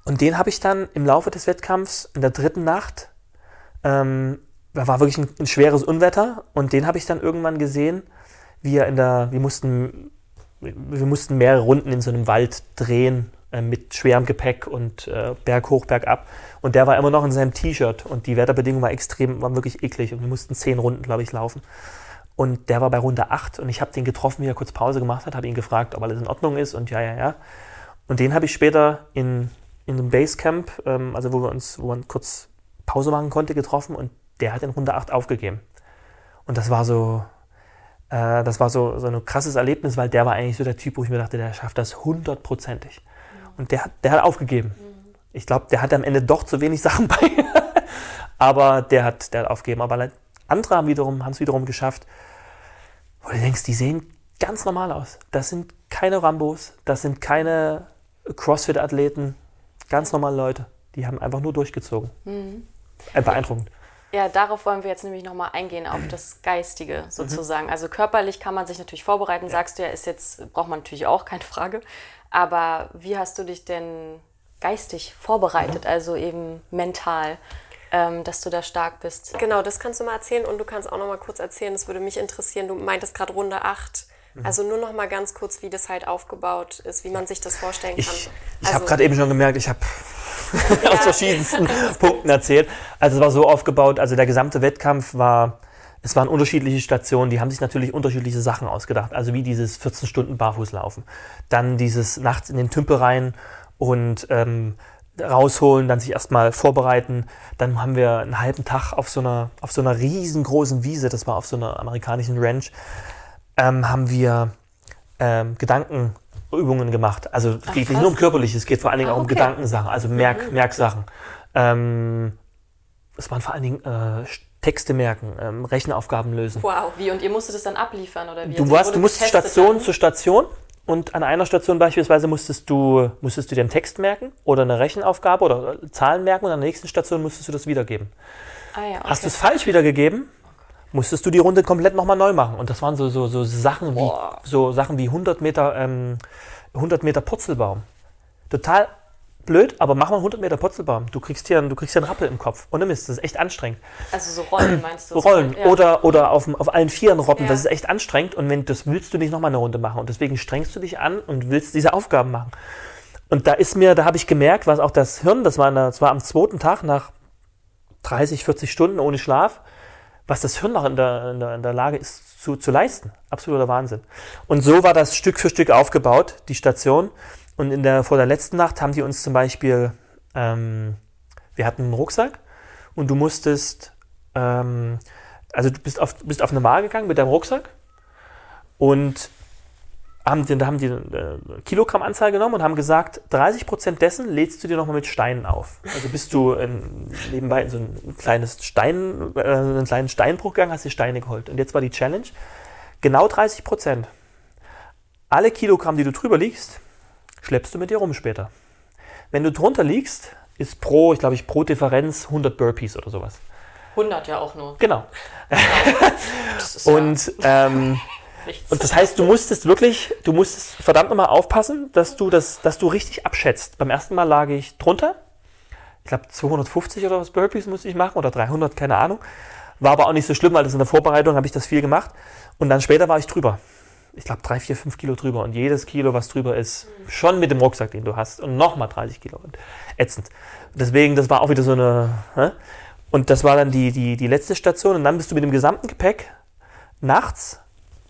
Speaker 3: und den habe ich dann im Laufe des Wettkampfs in der dritten Nacht, ähm, da war wirklich ein, ein schweres Unwetter und den habe ich dann irgendwann gesehen, wie er in der, wir mussten, wir mussten mehrere Runden in so einem Wald drehen äh, mit schwerem Gepäck und äh, Berg hoch, Berg ab. Und der war immer noch in seinem T-Shirt und die Wetterbedingungen waren extrem, waren wirklich eklig und wir mussten zehn Runden, glaube ich, laufen. Und der war bei Runde 8 und ich habe den getroffen, wie er kurz Pause gemacht hat, habe ihn gefragt, ob alles in Ordnung ist und ja, ja, ja. Und den habe ich später in, in einem Basecamp, ähm, also wo wir uns, wo man kurz Pause machen konnte, getroffen und der hat in Runde 8 aufgegeben. Und das war so, äh, das war so, so ein krasses Erlebnis, weil der war eigentlich so der Typ, wo ich mir dachte, der schafft das hundertprozentig. Und der hat, der hat aufgegeben. Ich glaube, der hatte am Ende doch zu wenig Sachen bei. aber der hat, der hat aufgegeben. Aber andere haben wiederum, haben es wiederum geschafft, wo du denkst, die sehen ganz normal aus. Das sind keine Rambos, das sind keine CrossFit-Athleten, ganz normale Leute. Die haben einfach nur durchgezogen. Mhm. Beeindruckend.
Speaker 2: Ja, darauf wollen wir jetzt nämlich nochmal eingehen, auf das Geistige sozusagen. Mhm. Also körperlich kann man sich natürlich vorbereiten, ja. sagst du ja, ist jetzt, braucht man natürlich auch, keine Frage. Aber wie hast du dich denn geistig vorbereitet, mhm. also eben mental? Ähm, dass du da stark bist.
Speaker 1: Genau, das kannst du mal erzählen und du kannst auch noch mal kurz erzählen, das würde mich interessieren. Du meintest gerade Runde 8. Mhm. Also nur noch mal ganz kurz, wie das halt aufgebaut ist, wie man sich das vorstellen kann.
Speaker 3: Ich, ich also, habe gerade eben schon gemerkt, ich habe ja. aus verschiedensten Punkten erzählt. Also es war so aufgebaut, also der gesamte Wettkampf war, es waren unterschiedliche Stationen, die haben sich natürlich unterschiedliche Sachen ausgedacht. Also wie dieses 14 Stunden Barfußlaufen, dann dieses nachts in den Tümpel rein und ähm, rausholen, dann sich erstmal vorbereiten. Dann haben wir einen halben Tag auf so einer, auf so einer riesengroßen Wiese, das war auf so einer amerikanischen Ranch, ähm, haben wir ähm, Gedankenübungen gemacht. Also es geht nicht nur um körperliches, es geht vor allen Dingen ah, auch um Gedankensachen, also Merk, mhm. Merksachen. Ähm, es waren vor allen Dingen äh, Texte merken, ähm, Rechenaufgaben lösen.
Speaker 2: Wow, wie? Und ihr musstet es dann abliefern oder wie?
Speaker 3: Du, warst, du musst Station dann? zu Station und an einer Station beispielsweise musstest du, musstest du dir einen Text merken oder eine Rechenaufgabe oder Zahlen merken und an der nächsten Station musstest du das wiedergeben. Ah ja, okay. Hast du es falsch wiedergegeben, musstest du die Runde komplett nochmal neu machen. Und das waren so, so, so, Sachen, wie, so Sachen wie 100 Meter, ähm, 100 Meter Purzelbaum. Total blöd, aber mach mal 100 Meter Purzelbaum. Du kriegst hier, du kriegst hier einen Rappel im Kopf. Ohne Mist, das ist echt anstrengend.
Speaker 2: Also so Rollen meinst du?
Speaker 3: Rollen. Ja. Oder, oder auf, auf allen Vieren robben. Ja. Das ist echt anstrengend. Und wenn das willst du nicht nochmal eine Runde machen. Und deswegen strengst du dich an und willst diese Aufgaben machen. Und da ist mir, da habe ich gemerkt, was auch das Hirn, das war, der, das war am zweiten Tag nach 30, 40 Stunden ohne Schlaf, was das Hirn noch in der, in der, in der Lage ist zu, zu leisten. Absoluter Wahnsinn. Und so war das Stück für Stück aufgebaut, die Station. Und in der, vor der letzten Nacht haben die uns zum Beispiel, ähm, wir hatten einen Rucksack und du musstest, ähm, also du bist auf, bist auf eine Waage gegangen mit deinem Rucksack und haben, da haben die eine äh, Kilogrammanzahl genommen und haben gesagt, 30 Prozent dessen lädst du dir nochmal mit Steinen auf. Also bist du in, nebenbei in so ein kleines Stein, äh, einen kleinen Steinbruch gegangen, hast dir Steine geholt. Und jetzt war die Challenge, genau 30 Prozent. Alle Kilogramm, die du drüber liegst, schleppst du mit dir rum später. Wenn du drunter liegst, ist pro, ich glaube ich, pro Differenz 100 Burpees oder sowas.
Speaker 2: 100 ja auch nur.
Speaker 3: Genau. genau. und, ähm, und das heißt, du musstest wirklich, du musstest verdammt nochmal aufpassen, dass du, das, dass du richtig abschätzt. Beim ersten Mal lag ich drunter. Ich glaube 250 oder was Burpees musste ich machen oder 300, keine Ahnung. War aber auch nicht so schlimm, weil das in der Vorbereitung habe ich das viel gemacht. Und dann später war ich drüber ich glaube, drei, vier, fünf Kilo drüber. Und jedes Kilo, was drüber ist, schon mit dem Rucksack, den du hast. Und nochmal 30 Kilo. Und ätzend. Deswegen, das war auch wieder so eine. Hä? Und das war dann die, die, die letzte Station. Und dann bist du mit dem gesamten Gepäck nachts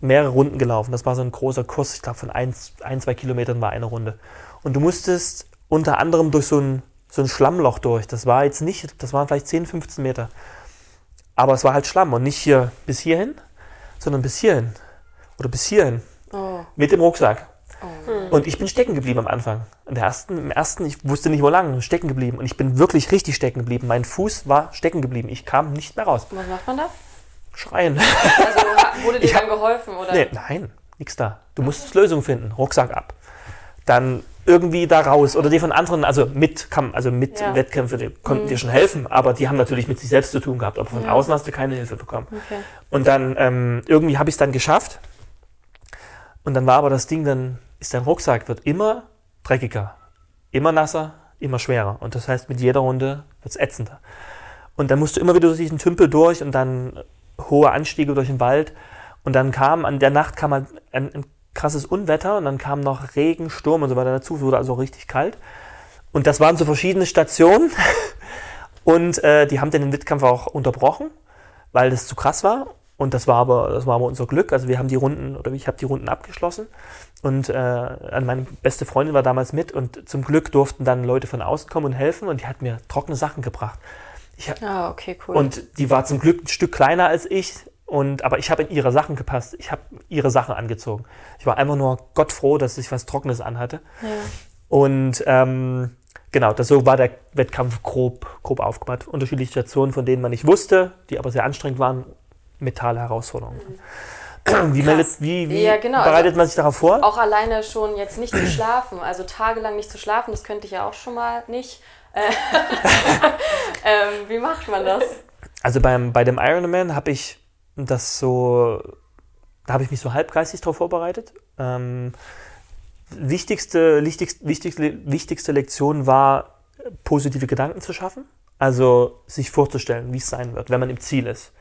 Speaker 3: mehrere Runden gelaufen. Das war so ein großer Kurs. Ich glaube, von ein, ein, zwei Kilometern war eine Runde. Und du musstest unter anderem durch so ein, so ein Schlammloch durch. Das war jetzt nicht, das waren vielleicht 10, 15 Meter. Aber es war halt Schlamm und nicht hier bis hierhin, sondern bis hierhin oder bis hierhin oh. mit dem Rucksack. Oh. Und ich bin stecken geblieben am Anfang. In der ersten, Im ersten, ich wusste nicht wo lang, stecken geblieben. Und ich bin wirklich richtig stecken geblieben. Mein Fuß war stecken geblieben. Ich kam nicht mehr raus.
Speaker 2: Was macht man da?
Speaker 3: Schreien.
Speaker 2: Also wurde dir ich dann geholfen? Oder?
Speaker 3: Nee, nein, nichts da. Du musstest Lösung finden. Rucksack ab. Dann irgendwie da raus oder die von anderen, also mit, also mit ja. Wettkämpfe, die konnten mhm. dir schon helfen, aber die haben natürlich mit sich selbst zu tun gehabt. Aber von ja. außen hast du keine Hilfe bekommen. Okay. Und dann ähm, irgendwie habe ich es dann geschafft und dann war aber das Ding, dann ist dein Rucksack wird immer dreckiger, immer nasser, immer schwerer. Und das heißt, mit jeder Runde wird es ätzender. Und dann musst du immer wieder durch diesen Tümpel durch und dann hohe Anstiege durch den Wald. Und dann kam, an der Nacht kam ein, ein, ein krasses Unwetter und dann kam noch Regen, Sturm und so weiter dazu. Es wurde also richtig kalt. Und das waren so verschiedene Stationen. Und äh, die haben den Wettkampf auch unterbrochen, weil das zu krass war. Und das war aber, das war aber unser Glück. Also wir haben die Runden, oder ich habe die Runden abgeschlossen. Und äh, meine beste Freundin war damals mit und zum Glück durften dann Leute von außen kommen und helfen und die hat mir trockene Sachen gebracht.
Speaker 2: Ich, ah, okay, cool.
Speaker 3: Und die war zum Glück ein Stück kleiner als ich. Und, aber ich habe in ihre Sachen gepasst. Ich habe ihre Sachen angezogen. Ich war einfach nur Gott froh, dass ich was Trockenes anhatte. Ja. Und ähm, genau, das so war der Wettkampf grob, grob aufgebaut. Unterschiedliche Stationen, von denen man nicht wusste, die aber sehr anstrengend waren mentale Herausforderungen. Mhm. Wie, meldet, wie, wie ja, genau. bereitet also man sich darauf vor?
Speaker 2: Auch alleine schon jetzt nicht zu schlafen, also tagelang nicht zu schlafen, das könnte ich ja auch schon mal nicht. Äh, ähm, wie macht man das?
Speaker 3: Also beim, bei dem Ironman habe ich das so, da habe ich mich so halbgeistig darauf vorbereitet. Ähm, wichtigste, wichtigste, wichtigste, wichtigste Lektion war, positive Gedanken zu schaffen. Also sich vorzustellen, wie es sein wird, wenn man im Ziel ist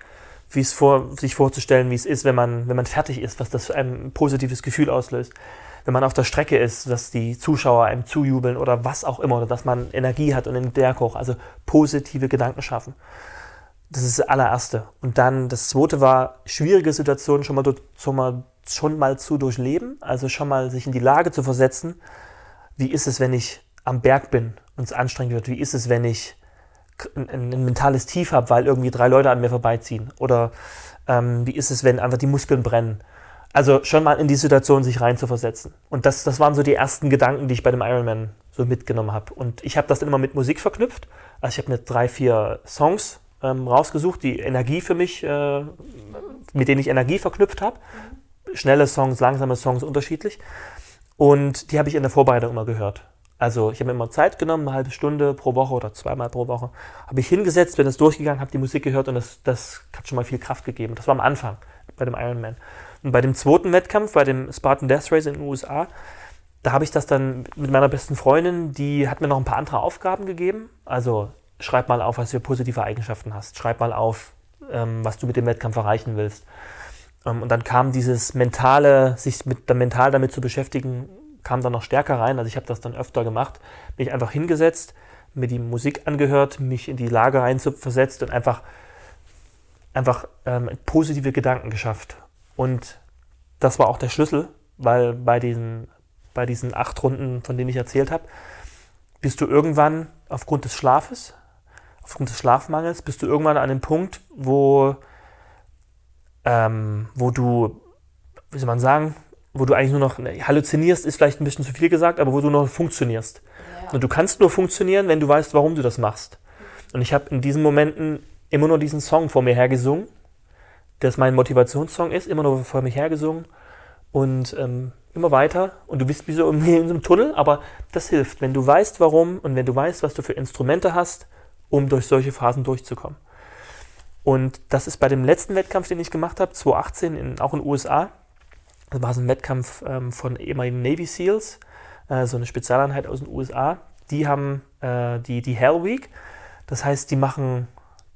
Speaker 3: wie es vor, sich vorzustellen, wie es ist, wenn man, wenn man fertig ist, was das für ein positives Gefühl auslöst. Wenn man auf der Strecke ist, dass die Zuschauer einem zujubeln oder was auch immer, oder dass man Energie hat und einen Berg hoch. Also positive Gedanken schaffen. Das ist das allererste. Und dann das zweite war, schwierige Situationen schon mal, schon mal, schon mal zu durchleben. Also schon mal sich in die Lage zu versetzen. Wie ist es, wenn ich am Berg bin und es anstrengend wird? Wie ist es, wenn ich ein, ein mentales Tief habe, weil irgendwie drei Leute an mir vorbeiziehen? Oder ähm, wie ist es, wenn einfach die Muskeln brennen? Also schon mal in die Situation sich rein zu versetzen. Und das, das waren so die ersten Gedanken, die ich bei dem Ironman so mitgenommen habe. Und ich habe das dann immer mit Musik verknüpft. Also ich habe mir drei, vier Songs ähm, rausgesucht, die Energie für mich, äh, mit denen ich Energie verknüpft habe. Schnelle Songs, langsame Songs, unterschiedlich. Und die habe ich in der Vorbereitung immer gehört. Also ich habe mir immer Zeit genommen, eine halbe Stunde pro Woche oder zweimal pro Woche. Habe ich hingesetzt, bin das durchgegangen, habe die Musik gehört und das, das hat schon mal viel Kraft gegeben. Das war am Anfang bei dem Ironman. Und bei dem zweiten Wettkampf, bei dem Spartan Death Race in den USA, da habe ich das dann mit meiner besten Freundin, die hat mir noch ein paar andere Aufgaben gegeben. Also schreib mal auf, was du für positive Eigenschaften hast. Schreib mal auf, ähm, was du mit dem Wettkampf erreichen willst. Ähm, und dann kam dieses mentale, sich mit, mental damit zu beschäftigen, kam dann noch stärker rein. Also ich habe das dann öfter gemacht, mich einfach hingesetzt, mir die Musik angehört, mich in die Lage rein versetzt und einfach, einfach ähm, positive Gedanken geschafft. Und das war auch der Schlüssel, weil bei diesen, bei diesen acht Runden, von denen ich erzählt habe, bist du irgendwann aufgrund des Schlafes, aufgrund des Schlafmangels, bist du irgendwann an einem Punkt, wo, ähm, wo du, wie soll man sagen, wo du eigentlich nur noch halluzinierst, ist vielleicht ein bisschen zu viel gesagt, aber wo du noch funktionierst. Ja. Und du kannst nur funktionieren, wenn du weißt, warum du das machst. Und ich habe in diesen Momenten immer nur diesen Song vor mir hergesungen, das mein Motivationssong ist, immer nur vor mir hergesungen und ähm, immer weiter. Und du bist wie so in, in so einem Tunnel, aber das hilft, wenn du weißt, warum und wenn du weißt, was du für Instrumente hast, um durch solche Phasen durchzukommen. Und das ist bei dem letzten Wettkampf, den ich gemacht habe, 2018, in, auch in den USA, das war so ein Wettkampf ähm, von ehemaligen Navy SEALs, äh, so eine Spezialeinheit aus den USA. Die haben äh, die, die Hell Week. Das heißt, die machen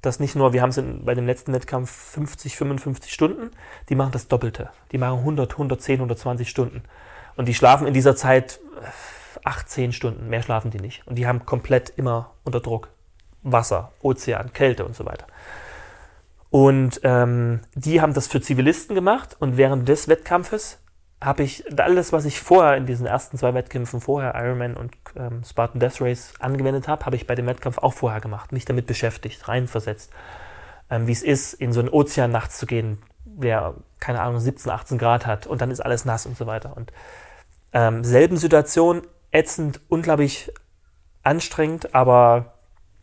Speaker 3: das nicht nur, wir haben es bei dem letzten Wettkampf 50, 55 Stunden, die machen das Doppelte. Die machen 100, 110, 120 Stunden. Und die schlafen in dieser Zeit 18 äh, Stunden, mehr schlafen die nicht. Und die haben komplett immer unter Druck. Wasser, Ozean, Kälte und so weiter. Und ähm, die haben das für Zivilisten gemacht und während des Wettkampfes habe ich alles, was ich vorher in diesen ersten zwei Wettkämpfen vorher, Ironman und ähm, Spartan Death Race, angewendet habe, habe ich bei dem Wettkampf auch vorher gemacht, mich damit beschäftigt, reinversetzt, ähm, wie es ist, in so einen Ozean nachts zu gehen, der, keine Ahnung, 17, 18 Grad hat und dann ist alles nass und so weiter. Und ähm, selben Situation, ätzend, unglaublich anstrengend, aber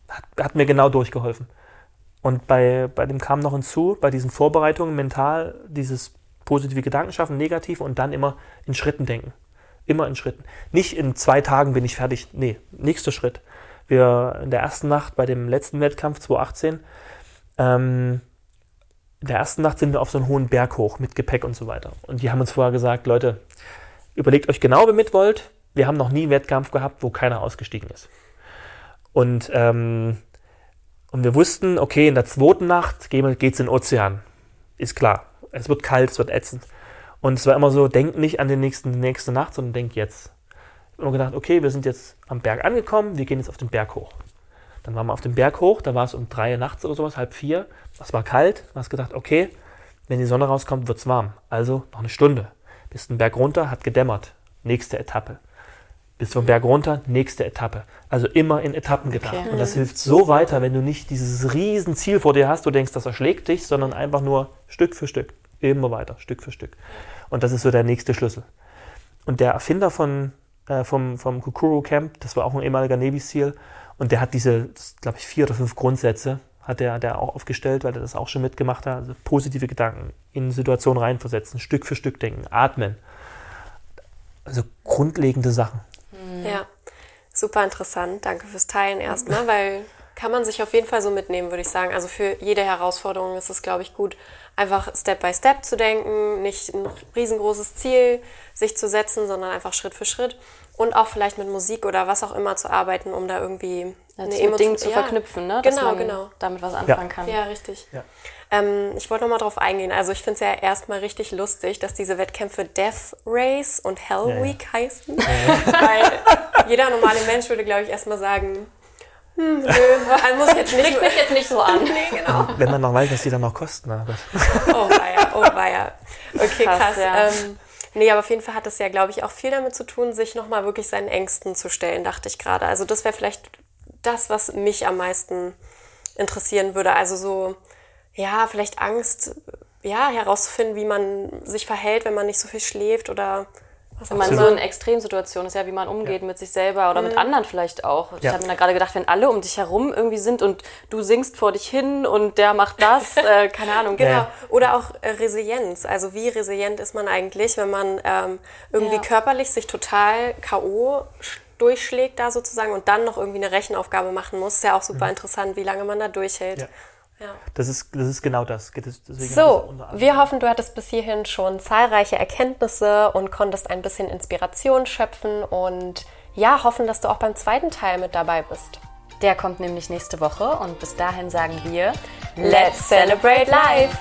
Speaker 3: hat, hat mir genau durchgeholfen. Und bei, bei dem kam noch hinzu, bei diesen Vorbereitungen mental dieses positive Gedanken schaffen, negativ und dann immer in Schritten denken. Immer in Schritten. Nicht in zwei Tagen bin ich fertig. Nee, nächster Schritt. Wir in der ersten Nacht bei dem letzten Wettkampf 2018, ähm, in der ersten Nacht sind wir auf so einen hohen Berg hoch mit Gepäck und so weiter. Und die haben uns vorher gesagt, Leute, überlegt euch genau, wer mit wollt. Wir haben noch nie einen Wettkampf gehabt, wo keiner ausgestiegen ist. Und ähm, und wir wussten, okay, in der zweiten Nacht geht es in den Ozean. Ist klar. Es wird kalt, es wird ätzend. Und es war immer so, denk nicht an die, nächsten, die nächste Nacht, sondern denk jetzt. Ich habe immer gedacht, okay, wir sind jetzt am Berg angekommen, wir gehen jetzt auf den Berg hoch. Dann waren wir auf dem Berg hoch, da war es um drei nachts oder sowas, halb vier. Es war kalt. Da hast gedacht, okay, Wenn die Sonne rauskommt, wird es warm. Also noch eine Stunde. Bist einen Berg runter, hat gedämmert. Nächste Etappe. Bist vom Berg runter, nächste Etappe. Also immer in Etappen gedacht.
Speaker 2: Okay.
Speaker 3: Und das hilft so weiter, wenn du nicht dieses riesen Ziel vor dir hast, du denkst, das erschlägt dich, sondern einfach nur Stück für Stück. Immer weiter, Stück für Stück. Und das ist so der nächste Schlüssel. Und der Erfinder von, äh, vom, vom Kukuru Camp, das war auch ein ehemaliger Navy SEAL, und der hat diese, glaube ich, vier oder fünf Grundsätze, hat er der auch aufgestellt, weil er das auch schon mitgemacht hat. Also positive Gedanken, in Situationen reinversetzen, Stück für Stück denken, atmen. Also grundlegende Sachen.
Speaker 1: Ja, super interessant. Danke fürs Teilen erstmal, weil kann man sich auf jeden Fall so mitnehmen, würde ich sagen. Also für jede Herausforderung ist es, glaube ich, gut, einfach Step by Step zu denken, nicht ein riesengroßes Ziel sich zu setzen, sondern einfach Schritt für Schritt und auch vielleicht mit Musik oder was auch immer zu arbeiten, um da irgendwie
Speaker 2: Ja,
Speaker 1: eine
Speaker 2: das mit
Speaker 1: Emotio-
Speaker 2: Dingen zu
Speaker 1: ja,
Speaker 2: verknüpfen, ne? dass
Speaker 1: Genau,
Speaker 2: man
Speaker 1: genau.
Speaker 2: damit was anfangen kann.
Speaker 1: Ja, richtig.
Speaker 3: Ja.
Speaker 1: Ähm, ich wollte noch mal drauf eingehen. Also ich finde es ja erstmal richtig lustig, dass diese Wettkämpfe Death Race und Hell
Speaker 3: Ja, ja.
Speaker 1: Week heißen. Weil jeder normale Mensch würde, glaube ich, erstmal sagen, hm, nö, also muss jetzt nicht.
Speaker 2: mich jetzt nicht so an.
Speaker 1: nee, genau.
Speaker 3: Wenn man noch weiß, was die dann noch kosten.
Speaker 1: Oh weia, oh weia. Okay,
Speaker 2: Krass,
Speaker 1: krass.
Speaker 2: ja.
Speaker 1: Ähm, nee, aber auf jeden Fall hat es ja, glaube ich, auch viel damit zu tun, sich nochmal wirklich seinen Ängsten zu stellen, dachte ich gerade. Also das wäre vielleicht das, was mich am meisten interessieren würde. Also so, ja, vielleicht Angst, ja, herauszufinden, wie man sich verhält, wenn man nicht so viel schläft oder
Speaker 2: Wenn
Speaker 1: auch
Speaker 2: man
Speaker 1: immer.
Speaker 2: so in Extremsituationen ist, ja, wie man umgeht mit sich selber oder
Speaker 1: Mhm.
Speaker 2: mit anderen vielleicht auch. Ich
Speaker 3: Ja.
Speaker 2: habe mir da gerade gedacht, wenn alle um dich herum irgendwie sind und du singst vor dich hin und der macht das, äh, keine Ahnung.
Speaker 1: Genau.
Speaker 3: Ja.
Speaker 1: Oder auch äh, Resilienz. Also wie resilient ist man eigentlich, wenn man ähm, irgendwie
Speaker 2: Ja.
Speaker 1: körperlich sich total K.O. sch- durchschlägt da sozusagen und dann noch irgendwie eine Rechenaufgabe machen muss. Ist ja auch super interessant, wie lange man da durchhält.
Speaker 3: Ja. Das ist, das ist genau das. Deswegen
Speaker 1: So, wir hoffen, du hattest bis hierhin schon zahlreiche Erkenntnisse und konntest ein bisschen Inspiration schöpfen und ja, hoffen, dass du auch beim zweiten Teil mit dabei bist.
Speaker 2: Der kommt nämlich nächste Woche und bis dahin sagen wir,
Speaker 1: Let's celebrate life!